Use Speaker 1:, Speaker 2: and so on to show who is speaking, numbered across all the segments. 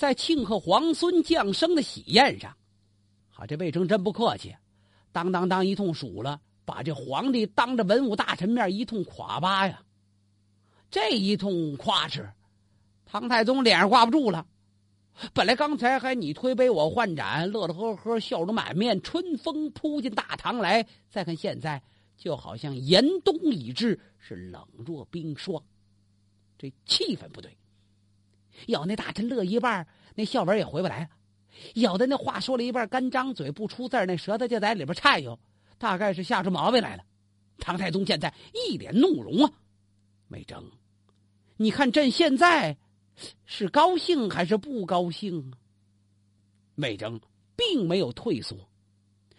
Speaker 1: 在庆贺皇孙降生的喜宴上，好，这魏征真不客气，当当当一通数了，把这皇帝当着文武大臣面一通夸巴呀。这一通夸斥，唐太宗脸上挂不住了。本来刚才还你推杯我换盏，乐乐呵呵，笑容满面，春风扑进大堂来。再看现在，就好像严冬已至，是冷若冰霜，这气氛不对。有那大臣乐一半，那笑文也回不来了；有的那话说了一半，干张嘴不出字那舌头就在里边颤悠，大概是吓出毛病来了。唐太宗现在一脸怒容啊，魏征，你看朕现在。是高兴还是不高兴啊？魏征并没有退缩，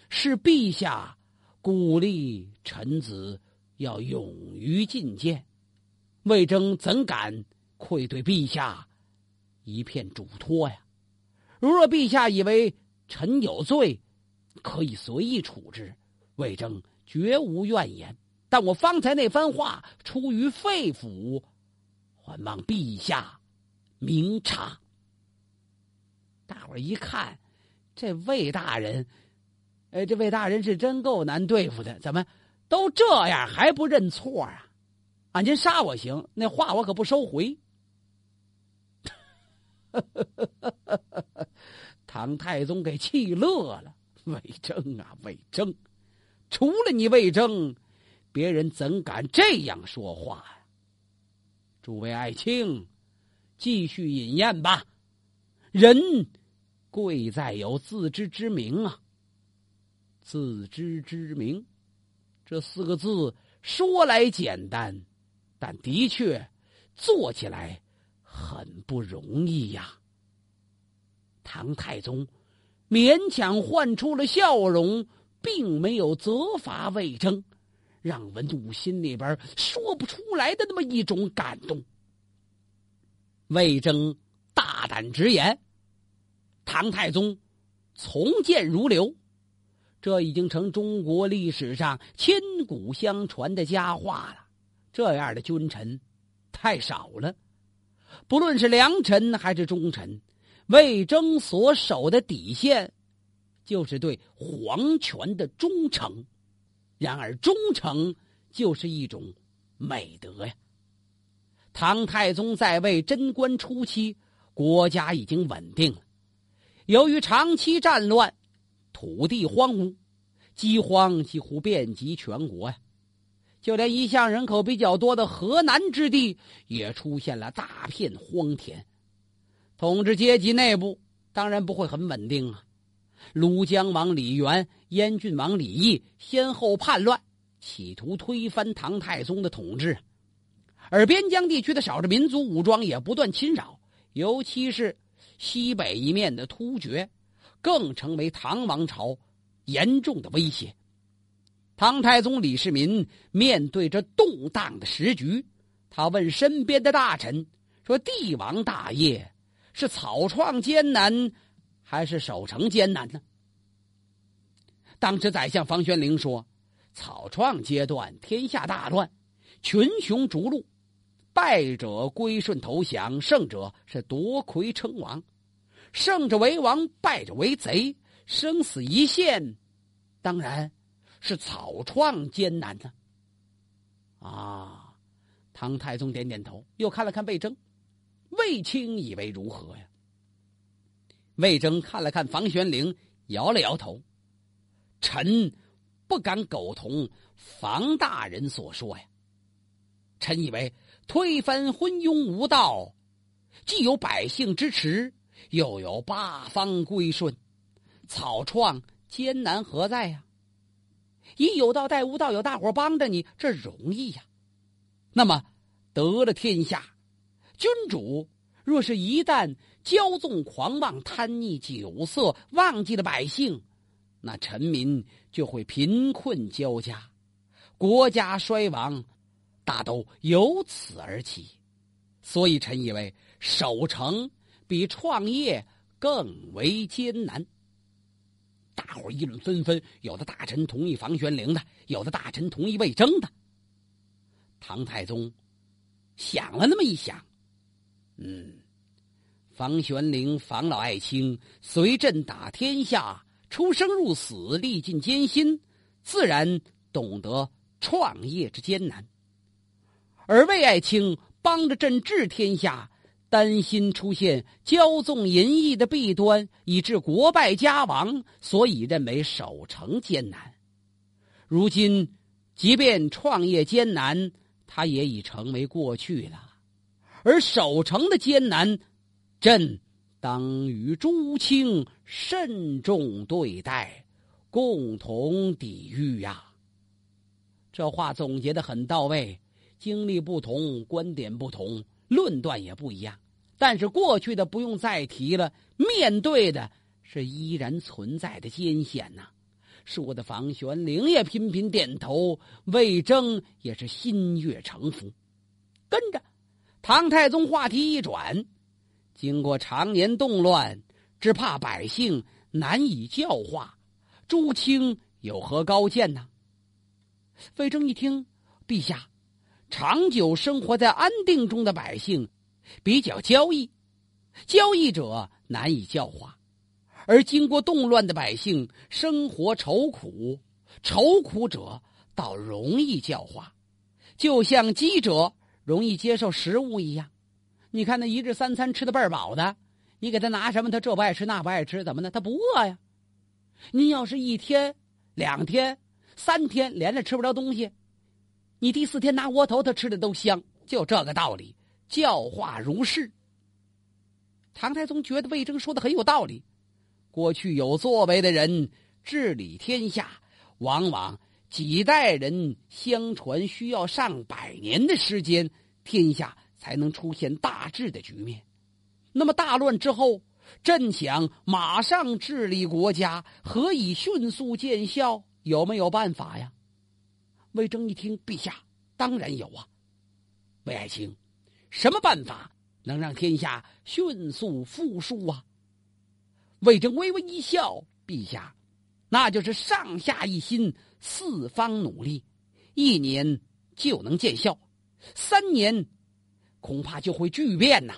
Speaker 1: 是陛下鼓励臣子要勇于进谏，魏征怎敢愧对陛下一片嘱托呀？如若陛下以为臣有罪，可以随意处置，魏征绝无怨言。但我方才那番话出于肺腑，还望陛下。明察。大伙儿一看，这魏大人，哎，这魏大人是真够难对付的。怎么都这样还不认错啊？啊，您杀我行，那话我可不收回。唐太宗给气乐了。魏征啊，魏征，除了你魏征，别人怎敢这样说话呀？诸位爱卿。继续饮宴吧，人贵在有自知之明啊。自知之明，这四个字说来简单，但的确做起来很不容易呀。唐太宗勉强换出了笑容，并没有责罚魏征，让文武心里边说不出来的那么一种感动。魏征大胆直言：“唐太宗从谏如流，这已经成中国历史上千古相传的佳话了。这样的君臣太少了，不论是良臣还是忠臣，魏征所守的底线就是对皇权的忠诚。然而，忠诚就是一种美德呀。”唐太宗在位贞观初期，国家已经稳定了。由于长期战乱，土地荒芜，饥荒几乎遍及全国呀。就连一向人口比较多的河南之地，也出现了大片荒田。统治阶级内部当然不会很稳定啊。庐江王李元、燕郡王李毅先后叛乱，企图推翻唐太宗的统治。而边疆地区的少数民族武装也不断侵扰，尤其是西北一面的突厥，更成为唐王朝严重的威胁。唐太宗李世民面对着动荡的时局，他问身边的大臣说：“帝王大业是草创艰难，还是守城艰难呢？”当时宰相房玄龄说：“草创阶段，天下大乱，群雄逐鹿。”败者归顺投降，胜者是夺魁称王，胜者为王，败者为贼，生死一线，当然是草创艰难呢。啊！唐太宗点点头，又看了看魏征，魏青以为如何呀？魏征看了看房玄龄，摇了摇头，臣不敢苟同房大人所说呀。臣以为。推翻昏庸无道，既有百姓支持，又有八方归顺，草创艰难何在呀？以有道带无道，有大伙帮着你，这容易呀。那么得了天下，君主若是一旦骄纵狂妄、贪腻酒色，忘记了百姓，那臣民就会贫困交加，国家衰亡。大都由此而起，所以臣以为守城比创业更为艰难。大伙议论纷纷，有的大臣同意房玄龄的，有的大臣同意魏征的。唐太宗想了那么一想，嗯，房玄龄、房老爱卿随朕打天下，出生入死，历尽艰辛，自然懂得创业之艰难。而魏爱卿帮着朕治天下，担心出现骄纵淫逸的弊端，以致国败家亡，所以认为守城艰难。如今，即便创业艰难，他也已成为过去了。而守城的艰难，朕当与诸卿慎重对待，共同抵御呀。这话总结的很到位。经历不同，观点不同，论断也不一样。但是过去的不用再提了，面对的是依然存在的艰险呐。说的房玄龄也频频点头，魏征也是心悦诚服。跟着。唐太宗话题一转，经过常年动乱，只怕百姓难以教化。朱清有何高见呢？魏征一听，陛下，长久生活在安定中的百姓比较交易，交易者难以教化；而经过动乱的百姓生活愁苦，愁苦者倒容易教化。就像饥者。容易接受食物一样，你看那一日三餐吃的倍儿饱的，你给他拿什么，他这不爱吃那不爱吃，怎么呢？他不饿呀。您要是一天、两天、三天连着吃不着东西，你第四天拿窝头，他吃的都香。就这个道理，教化如是。唐太宗觉得魏征说的很有道理。过去有作为的人治理天下，往往。几代人相传，需要上百年的时间，天下才能出现大治的局面。那么大乱之后，朕想马上治理国家，何以迅速见效？有没有办法呀？魏征一听，陛下当然有啊。魏爱卿，什么办法能让天下迅速复苏啊？魏征微微一笑，陛下。那就是上下一心，四方努力，一年就能见效，三年恐怕就会巨变呐。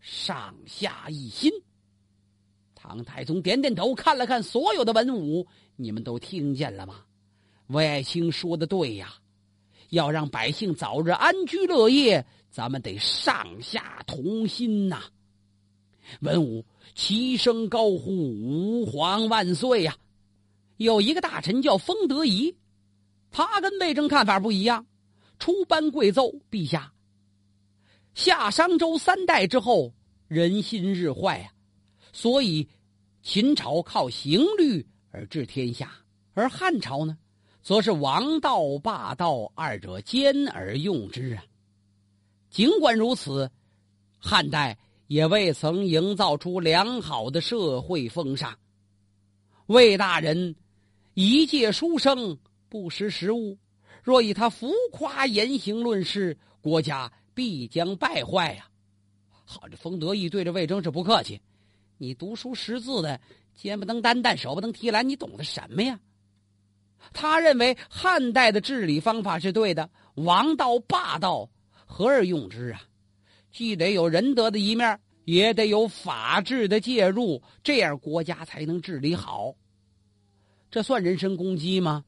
Speaker 1: 上下一心，唐太宗点点头，看了看所有的文武，你们都听见了吗？魏爱卿说的对呀，要让百姓早日安居乐业，咱们得上下同心呐。文武。齐声高呼“吾皇万岁”呀！有一个大臣叫封德仪，他跟魏征看法不一样，出班跪奏：“陛下，夏商周三代之后，人心日坏呀，所以秦朝靠刑律而治天下，而汉朝呢，则是王道霸道二者兼而用之啊。尽管如此，汉代。”也未曾营造出良好的社会风尚。魏大人一介书生，不识时务，若以他浮夸言行论事，国家必将败坏呀！好，这封德义对着魏征是不客气。你读书识字的，肩不能担担，手不能提篮，你懂得什么呀？他认为汉代的治理方法是对的，王道霸道，何而用之啊？既得有仁德的一面，也得有法治的介入，这样国家才能治理好。这算人身攻击吗？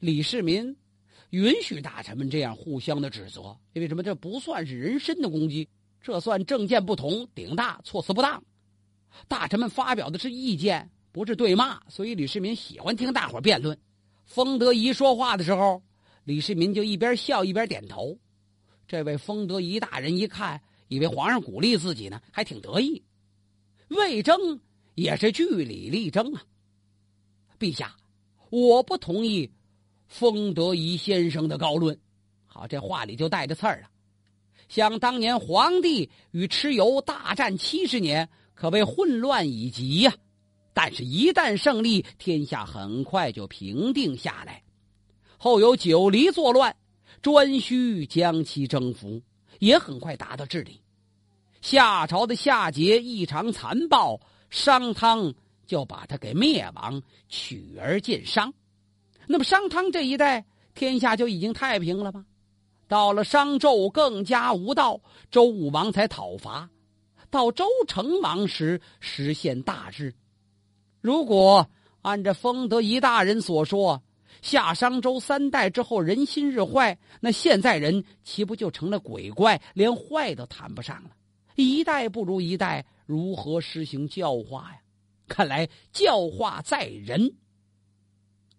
Speaker 1: 李世民允许大臣们这样互相的指责，因为什么？这不算是人身的攻击，这算政见不同顶大，措辞不当。大臣们发表的是意见，不是对骂，所以李世民喜欢听大伙辩论。封德仪说话的时候，李世民就一边笑一边点头。这位封德仪大人一看。以为皇上鼓励自己呢，还挺得意。魏征也是据理力争啊。陛下，我不同意封德仪先生的高论。好，这话里就带着刺儿了。想当年皇帝与蚩尤大战七十年，可谓混乱已极呀。但是，一旦胜利，天下很快就平定下来。后有九黎作乱，颛顼将其征服。也很快达到治理。夏朝的夏桀异常残暴，商汤就把他给灭亡，取而建商。那么商汤这一代，天下就已经太平了吗？到了商纣更加无道，周武王才讨伐。到周成王时实现大治。如果按照封德仪大人所说，夏商周三代之后人心日坏，那现在人岂不就成了鬼怪，连坏都谈不上了？一代不如一代，如何实行教化呀？看来教化在人，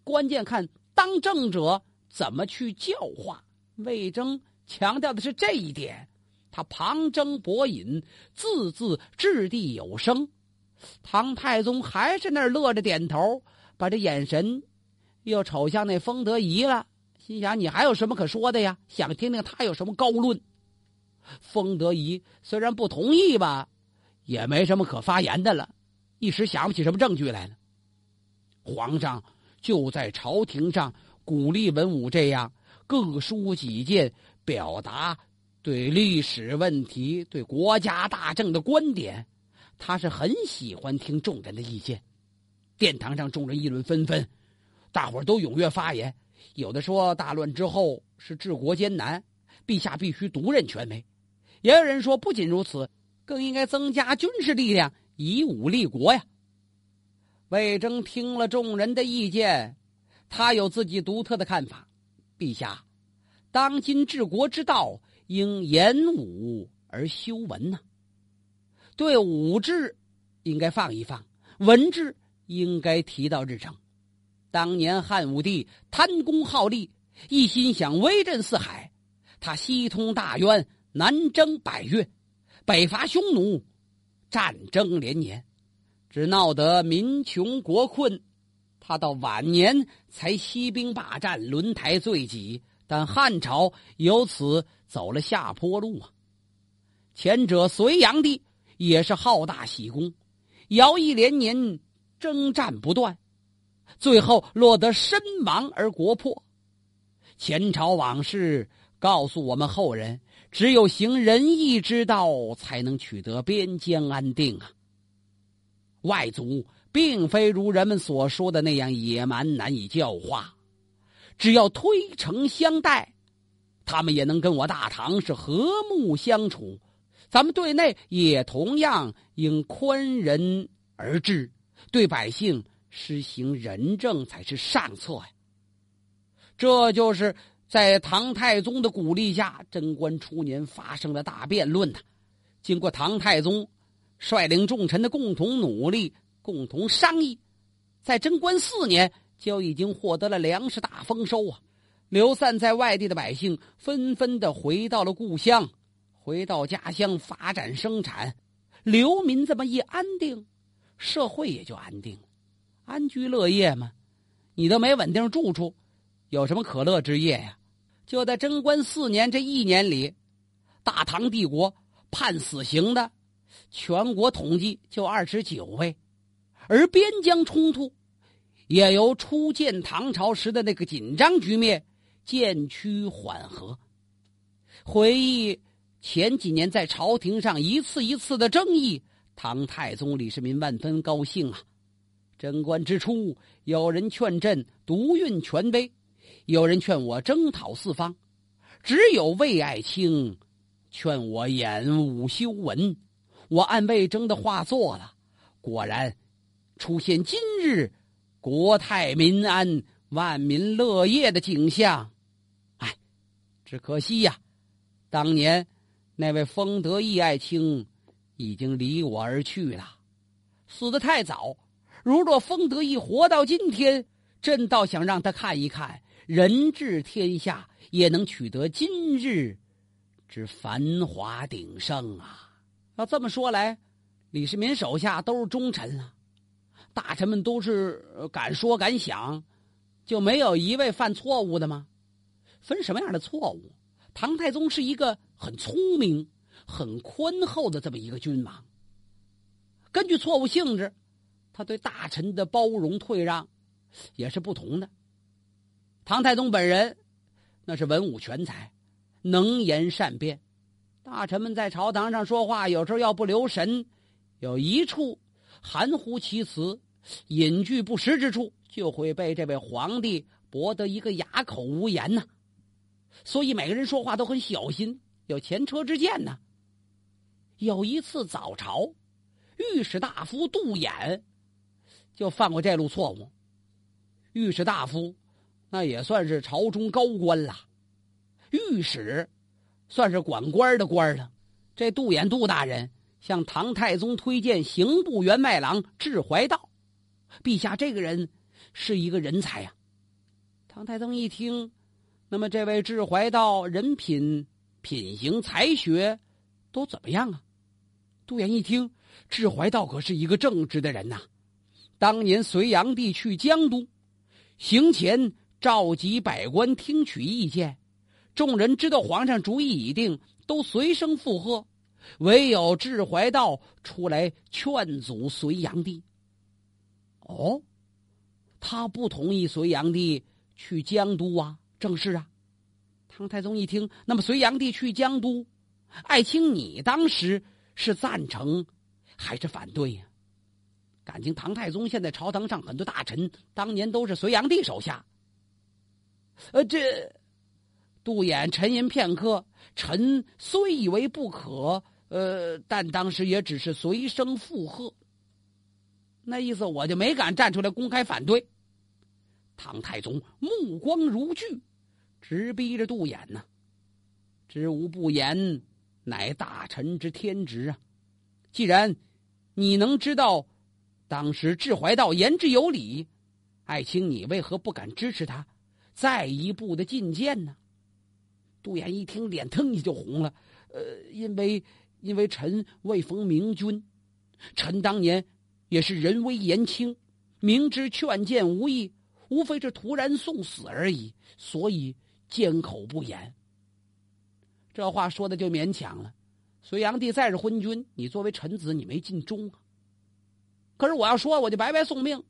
Speaker 1: 关键看当政者怎么去教化。魏征强调的是这一点，他旁征博引，字字掷地有声。唐太宗还是那儿乐着点头，把这眼神又瞅向那丰德仪了，心想：你还有什么可说的呀？想听听他有什么高论。丰德仪虽然不同意吧，也没什么可发言的了，一时想不起什么证据来了。皇上就在朝廷上鼓励文武这样各抒己见，表达对历史问题、对国家大政的观点。他是很喜欢听众人的意见。殿堂上众人议论纷纷，大伙儿都踊跃发言。有的说大乱之后是治国艰难，陛下必须独任权威。也有人说，不仅如此，更应该增加军事力量，以武立国呀。魏征听了众人的意见，他有自己独特的看法。陛下，当今治国之道，应严武而修文呐。对武治，应该放一放；文治应该提到日程。当年汉武帝贪功好利，一心想威震四海，他西通大渊。南征百越，北伐匈奴，战争连年，只闹得民穷国困。他到晚年才息兵霸占，轮台罪己。但汉朝由此走了下坡路啊！前者隋炀帝也是好大喜功，徭役连年，征战不断，最后落得身亡而国破。前朝往事告诉我们后人。只有行仁义之道，才能取得边疆安定啊！外族并非如人们所说的那样野蛮难以教化，只要推诚相待，他们也能跟我大唐是和睦相处。咱们对内也同样应宽仁而治，对百姓施行仁政才是上策呀！这就是。在唐太宗的鼓励下，贞观初年发生了大辩论呐。经过唐太宗率领众臣的共同努力、共同商议，在贞观四年就已经获得了粮食大丰收啊！流散在外地的百姓纷纷的回到了故乡，回到家乡发展生产。流民这么一安定，社会也就安定了，安居乐业嘛。你都没稳定住处，有什么可乐之业呀？就在贞观四年这一年里，大唐帝国判死刑的全国统计就二十九位，而边疆冲突也由初建唐朝时的那个紧张局面渐趋缓和。回忆前几年在朝廷上一次一次的争议，唐太宗李世民万分高兴啊！贞观之初，有人劝朕独运权威。有人劝我征讨四方，只有魏爱卿劝我演武修文。我按魏征的话做了，果然出现今日国泰民安、万民乐业的景象。哎，只可惜呀，当年那位丰德义爱卿已经离我而去了，死得太早。如若封德义活到今天，朕倒想让他看一看。人治天下，也能取得今日之繁华鼎盛啊！要这么说来，李世民手下都是忠臣啊，大臣们都是敢说敢想，就没有一位犯错误的吗？分什么样的错误？唐太宗是一个很聪明、很宽厚的这么一个君王。根据错误性质，他对大臣的包容退让也是不同的。唐太宗本人，那是文武全才，能言善辩。大臣们在朝堂上说话，有时候要不留神，有一处含糊其辞、引句不实之处，就会被这位皇帝驳得一个哑口无言呐。所以每个人说话都很小心，有前车之鉴呢。有一次早朝，御史大夫杜衍就犯过这路错误。御史大夫那也算是朝中高官了，御史算是管官的官了。这杜衍杜大人向唐太宗推荐刑部员外郎智怀道，陛下这个人是一个人才呀。唐太宗一听，那么这位智怀道人品、品行、才学都怎么样啊？杜衍一听，智怀道可是一个正直的人呐。当年隋炀帝去江都，行前召集百官听取意见，众人知道皇上主意已定，都随声附和，唯有智怀道出来劝阻隋炀帝。哦，他不同意隋炀帝。去江都啊，正是啊。唐太宗一听，那么隋炀帝去江都，爱卿你当时是赞成还是反对呀？感情唐太宗现在朝堂上很多大臣当年都是隋炀帝手下。呃，这杜衍沉吟片刻，臣虽以为不可，呃，但当时也只是随声附和。那意思我就没敢站出来公开反对。唐太宗目光如炬，直逼着杜衍呢。知无不言，乃大臣之天职啊！既然你能知道当时智怀道言之有理，爱卿你为何不敢支持他再一步的进谏呢？杜衍一听，脸腾一下就红了。呃，因为因为臣未逢明君，臣当年也是人微言轻，明知劝谏无益。无非是徒然送死而已，所以缄口不言。这话说的就勉强了。隋炀帝再是昏君，你作为臣子，你没尽忠啊。可是我要说，我就白白送命，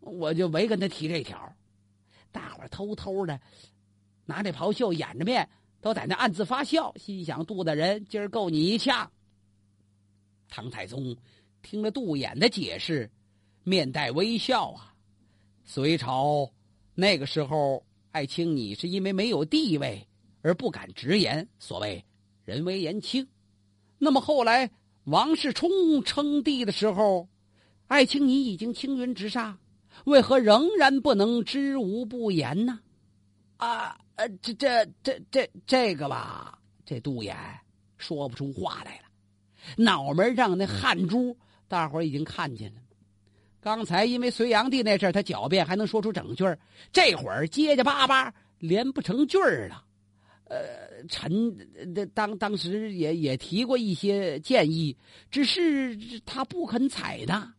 Speaker 1: 我就没跟他提这条。大伙儿偷偷的拿这袍袖掩着面，都在那暗自发笑，心想：杜大人今儿够你一呛。唐太宗听了杜衍的解释，面带微笑啊。隋朝那个时候，爱卿你是因为没有地位而不敢直言，所谓人微言轻。那么后来王世充称帝的时候，爱卿你已经青云直上，为何仍然不能知无不言呢？啊，呃，这这这这这个吧，这杜衍说不出话来了，脑门上那汗珠，大伙已经看见了。刚才因为隋炀帝那事儿，他狡辩还能说出整句儿，这会儿结结巴巴连不成句儿了。呃，臣当当时也也提过一些建议，只是他不肯采纳。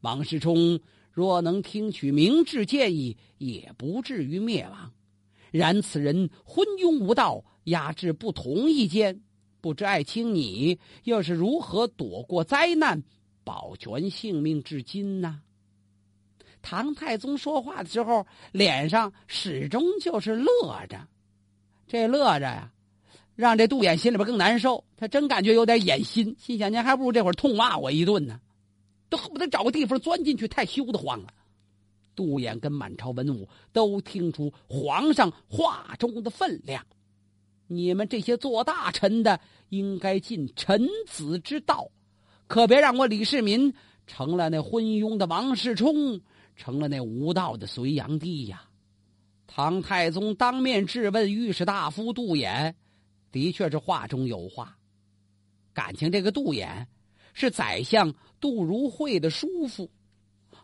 Speaker 1: 王世充若能听取明智建议，也不至于灭亡。然此人昏庸无道，压制不同意见，不知爱卿你又是如何躲过灾难？保全性命至今呢。唐太宗说话的时候，脸上始终就是乐着，这乐着呀，让这杜衍心里边更难受。他真感觉有点眼心，心想您还不如这会儿痛骂我一顿呢，都恨不得找个地方钻进去，太羞得慌了。杜衍跟满朝文武都听出皇上话中的分量，你们这些做大臣的，应该尽臣子之道。可别让我李世民成了那昏庸的王世充，成了那无道的隋炀帝呀！唐太宗当面质问御史大夫杜衍，的确是话中有话。感情这个杜衍是宰相杜如晦的叔父，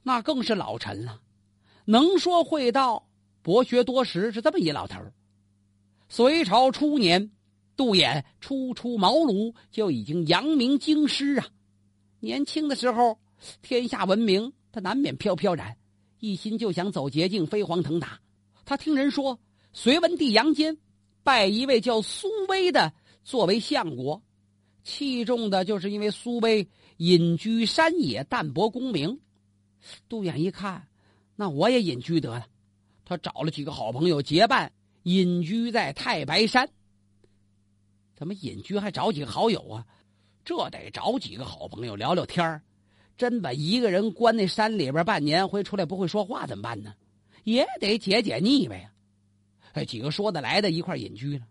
Speaker 1: 那更是老臣了，能说会道，博学多识，是这么一老头隋朝初年，杜衍初出茅庐就已经扬名京师啊！年轻的时候，天下闻名，他难免飘飘然，一心就想走捷径，飞黄腾达。他听人说，隋文帝杨坚拜一位叫苏威的作为相国，器重的就是因为苏威隐居山野，淡泊功名。杜远一看，那我也隐居得了。他找了几个好朋友结伴隐居在太白山。怎么隐居还找几个好友啊？这得找几个好朋友聊聊天儿真把一个人关那山里边半年，回出来不会说话怎么办呢？也得解解腻歪呀。哎，几个说得来的一块隐居了。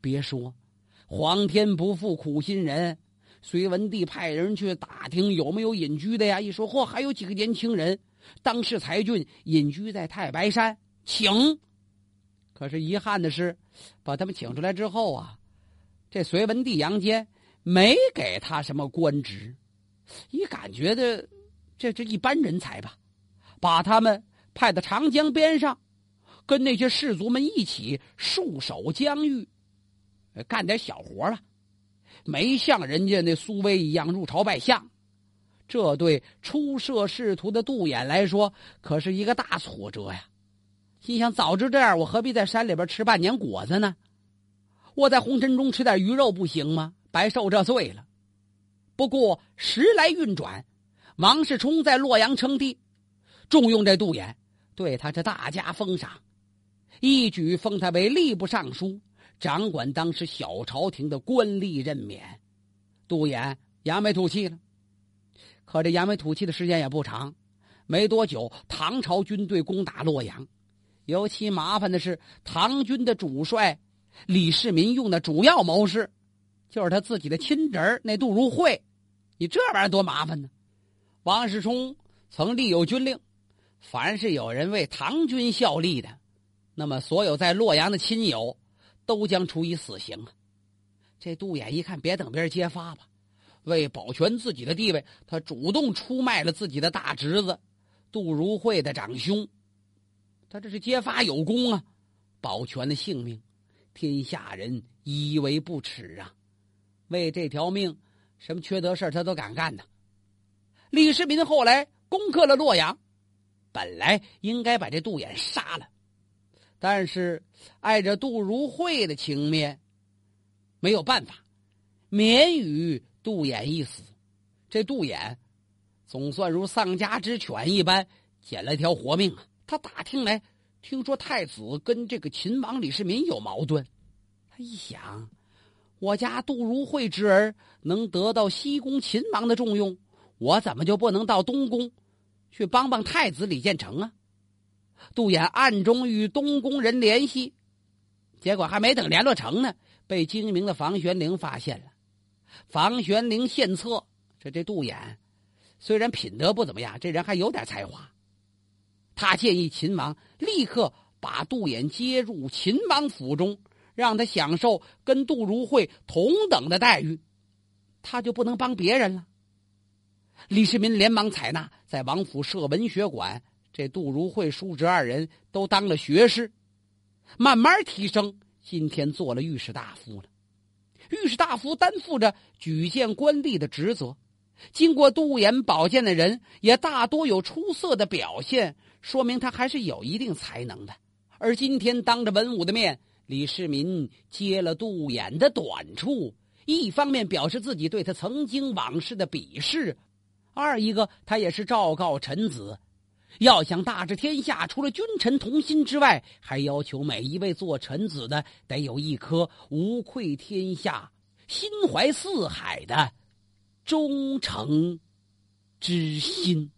Speaker 1: 别说，皇天不负苦心人，隋文帝派人去打听有没有隐居的呀？一说嚯，还有几个年轻人，当世才俊隐居在太白山，请。可是遗憾的是，把他们请出来之后啊，这隋文帝杨坚没给他什么官职，一感觉的这这一般人才吧，把他们派到长江边上，跟那些士族们一起戍守疆域，干点小活了，没像人家那苏威一样入朝拜相。这对初涉仕途的杜衍来说，可是一个大挫折呀。心想：早知这样，我何必在山里边吃半年果子呢？我在红尘中吃点鱼肉不行吗？白受这罪了。不过时来运转，王世充在洛阳称帝，重用这杜衍，对他这大加封赏，一举封他为吏部尚书，掌管当时小朝廷的官吏任免。杜衍扬眉吐气了。可这扬眉吐气的时间也不长，没多久，唐朝军队攻打洛阳。尤其麻烦的是，唐军的主帅李世民用的主要谋士，就是他自己的亲侄儿那杜如晦。你这玩意儿多麻烦呢！王世充曾立有军令，凡是有人为唐军效力的，那么所有在洛阳的亲友都将处以死刑啊。这杜衍一看，别等别人揭发吧，为保全自己的地位，他主动出卖了自己的大侄子杜如晦的长兄。他这是揭发有功啊，保全了性命，天下人以为不耻啊，为这条命，什么缺德事他都敢干呢。李世民后来攻克了洛阳，本来应该把这杜衍杀了，但是碍着杜如晦的情面，没有办法，免于杜衍一死。这杜衍总算如丧家之犬一般捡了条活命啊。他打听来，听说太子跟这个秦王李世民有矛盾。他一想，我家杜如晦之儿能得到西宫秦王的重用，我怎么就不能到东宫去帮帮太子李建成啊？杜衍暗中与东宫人联系，结果还没等联络成呢，被精明的房玄龄发现了。房玄龄献策，这这杜衍虽然品德不怎么样，这人还有点才华。他建议秦王立刻把杜衍接入秦王府中，让他享受跟杜如晦同等的待遇，他就不能帮别人了。李世民连忙采纳，在王府设文学馆，这杜如晦、叔侄二人都当了学士，慢慢提升。今天做了御史大夫了，御史大夫担负着举荐官吏的职责。经过杜衍保荐的人，也大多有出色的表现。说明他还是有一定才能的，而今天当着文武的面，李世民揭了杜衍的短处，一方面表示自己对他曾经往事的鄙视，二一个他也是昭告臣子，要想大治天下，除了君臣同心之外，还要求每一位做臣子的得有一颗无愧天下、心怀四海的忠诚之心。